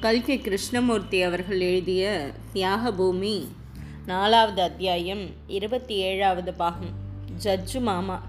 கல்கி கிருஷ்ணமூர்த்தி அவர்கள் எழுதிய தியாகபூமி நாலாவது அத்தியாயம் இருபத்தி ஏழாவது பாகம். ஜட்ஜு மாமா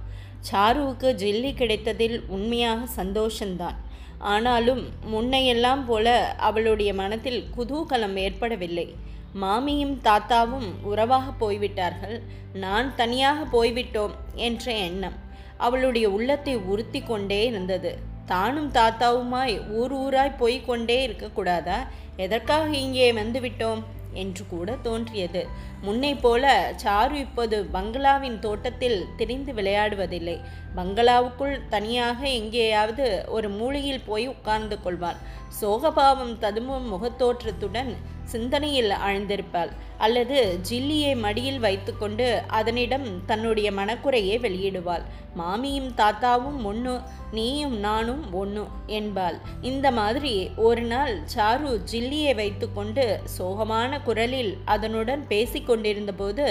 சாருவுக்கு ஜில்லி கிடைத்ததில் உண்மையாக சந்தோஷந்தான். ஆனாலும் முன்னையெல்லாம் போல அவளுடைய மனத்தில் குதூகலம் ஏற்படவில்லை. மாமியும் தாத்தாவும் உறவாக போய்விட்டார்கள். நான் தனியாக போய்விட்டோம் என்ற எண்ணம் அவளுடைய உள்ளத்தை உறுத்தி கொண்டே இருந்தது. தானும் தாத்தாவுமாய் ஊர் ஊராய் போய்க் கொண்டே இருக்கக்கூடாதா? எதற்காக இங்கே வந்துவிட்டோம்? என்று கூட தோன்றியது. முன்னை போல சாரு இப்போது பங்களாவின் தோட்டத்தில் திரிந்து விளையாடுவதில்லை. பங்களாவுக்குள் தனியாக எங்கேயாவது ஒரு மூலையில் போய் உட்கார்ந்து கொள்வான் சோகபாவம் ததும்பும் முகத்தோற்றத்துடன் சிந்தனையில் ஆழ்ந்திருப்பாள். அல்லது ஜில்லியை மடியில் வைத்துக்கொண்டு அதனிடம் தன்னுடைய மனக்குறையை வெளியிடுவாள். மாமியும் தாத்தாவும் ஒன்று நீயும் நானும் ஒன்று என்பாள். இந்த மாதிரி ஒரு நாள் சாரு ஜில்லியை வைத்துக்கொண்டு சோகமான குரலில் அதனுடன் பேசிக்கொண்டிருந்தபோது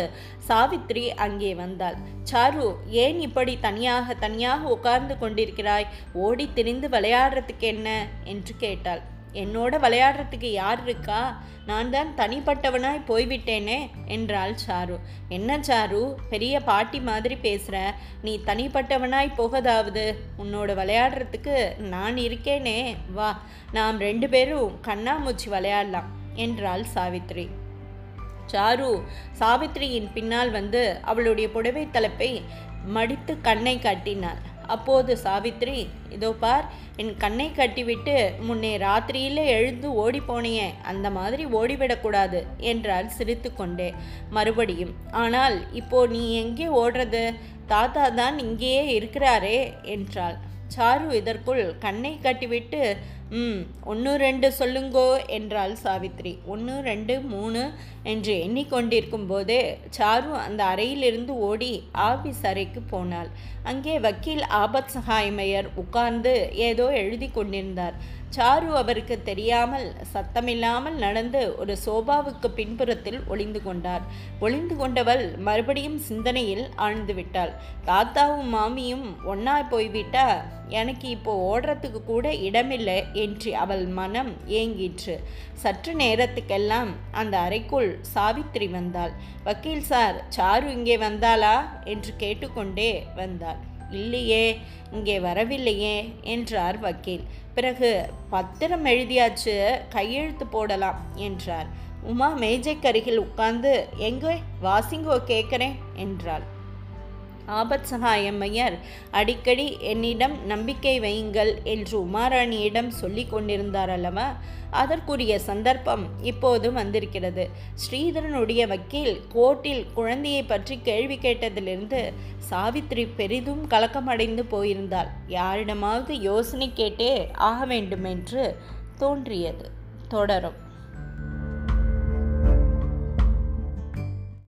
சாவித்ரி அங்கே வந்தாள். சாரு ஏன் இப்படி தனியாக தனியாக உட்கார்ந்து கொண்டிருக்கிறாய்? ஓடி திரிந்து விளையாடுறதுக்கு என்ன என்று கேட்டாள். என்னோட விளையாடுறதுக்கு யார் இருக்கா? நான் தான் தனிப்பட்டவனாய் போய்விட்டேனே? என்றாள் சாரு. என்ன சாரு? பெரிய பாட்டி மாதிரி பேசுகிற நீ தனிப்பட்டவனாய் போகதாவது. உன்னோட விளையாடுறதுக்கு நான் இருக்கேனே. வா நாம் ரெண்டு பேரும் கண்ணாமூச்சி விளையாடலாம் என்றாள் சாவித்ரி. சாரு சாவித்ரியின் பின்னால் வந்து அவளுடைய புடவை தலைப்பை மடித்து கண்ணை காட்டினாள். அப்போது சாவித்ரி இதோ பார் என் கண்ணை கட்டிவிட்டு முன்னே ராத்திரியில் எழுந்து ஓடி போனியே அந்த மாதிரி ஓடிவிடக்கூடாது என்றால் சிரித்து கொண்டே மறுபடியும் ஆனால் இப்போ நீ எங்கே ஓடுறது? தாத்தா தான் இங்கேயே இருக்கிறாரே என்றாள். சாரு இதற்குள் கண்ணை கட்டிவிட்டு ம் ஒன்று ரெண்டு சொல்லுங்கோ என்றாள் சாவித்ரி. ஒன்று ரெண்டு மூணு என்று எண்ணிக்கொண்டிருக்கும் போதே சாரு அந்த அறையிலிருந்து ஓடி ஆபீஸ் அறைக்கு போனாள். அங்கே வக்கீல் ஆபத் சகாய்மையர் உட்கார்ந்து ஏதோ எழுதி கொண்டிருந்தார். சாரு அவருக்கு தெரியாமல் சத்தமில்லாமல் நடந்து ஒரு சோபாவுக்கு பின்புறத்தில் ஒளிந்து கொண்டார். ஒளிந்து கொண்டவள் மறுபடியும் சிந்தனையில் ஆழ்ந்து விட்டாள். தாத்தாவும் மாமியும் ஒன்னா போய்விட்டா எனக்கு இப்போ ஓடுறதுக்கு கூட இடமில்லை என்று அவள் மனம் ஏங்கிற்று. சற்று நேரத்துக்கெல்லாம் அந்த அறைக்குள் சாவித்ரி வந்தாள். வக்கீல் சார் சாரு இங்கே வந்தாளா? என்று கேட்டுக்கொண்டே வந்தாள். இல்லையே இங்கே வரவில்லையே என்றார் வக்கீல். பிறகு பத்திரம் எழுதியாச்சு கையெழுத்து போடலாம் என்றார். உமா மேஜைக்கருகில் உட்கார்ந்து எங்கே? வாசிங்கோ கேட்குறேன் என்றாள். ஆபத் சகாயம்மையர் அடிக்கடி என்னிடம் நம்பிக்கை வையுங்கள் என்று உமாராணியிடம் சொல்லி கொண்டிருந்தார் அல்லவா அதற்குரிய சந்தர்ப்பம் இப்போது வந்திருக்கிறது. ஸ்ரீதரனுடைய வக்கீல் கோர்ட்டில் குழந்தையை பற்றி கேள்வி கேட்டதிலிருந்து சாவித்ரி பெரிதும் கலக்கமடைந்து போயிருந்தாள். யாரிடமாவது யோசனை கேட்டே ஆக வேண்டுமென்று தோன்றியது. தொடரும்.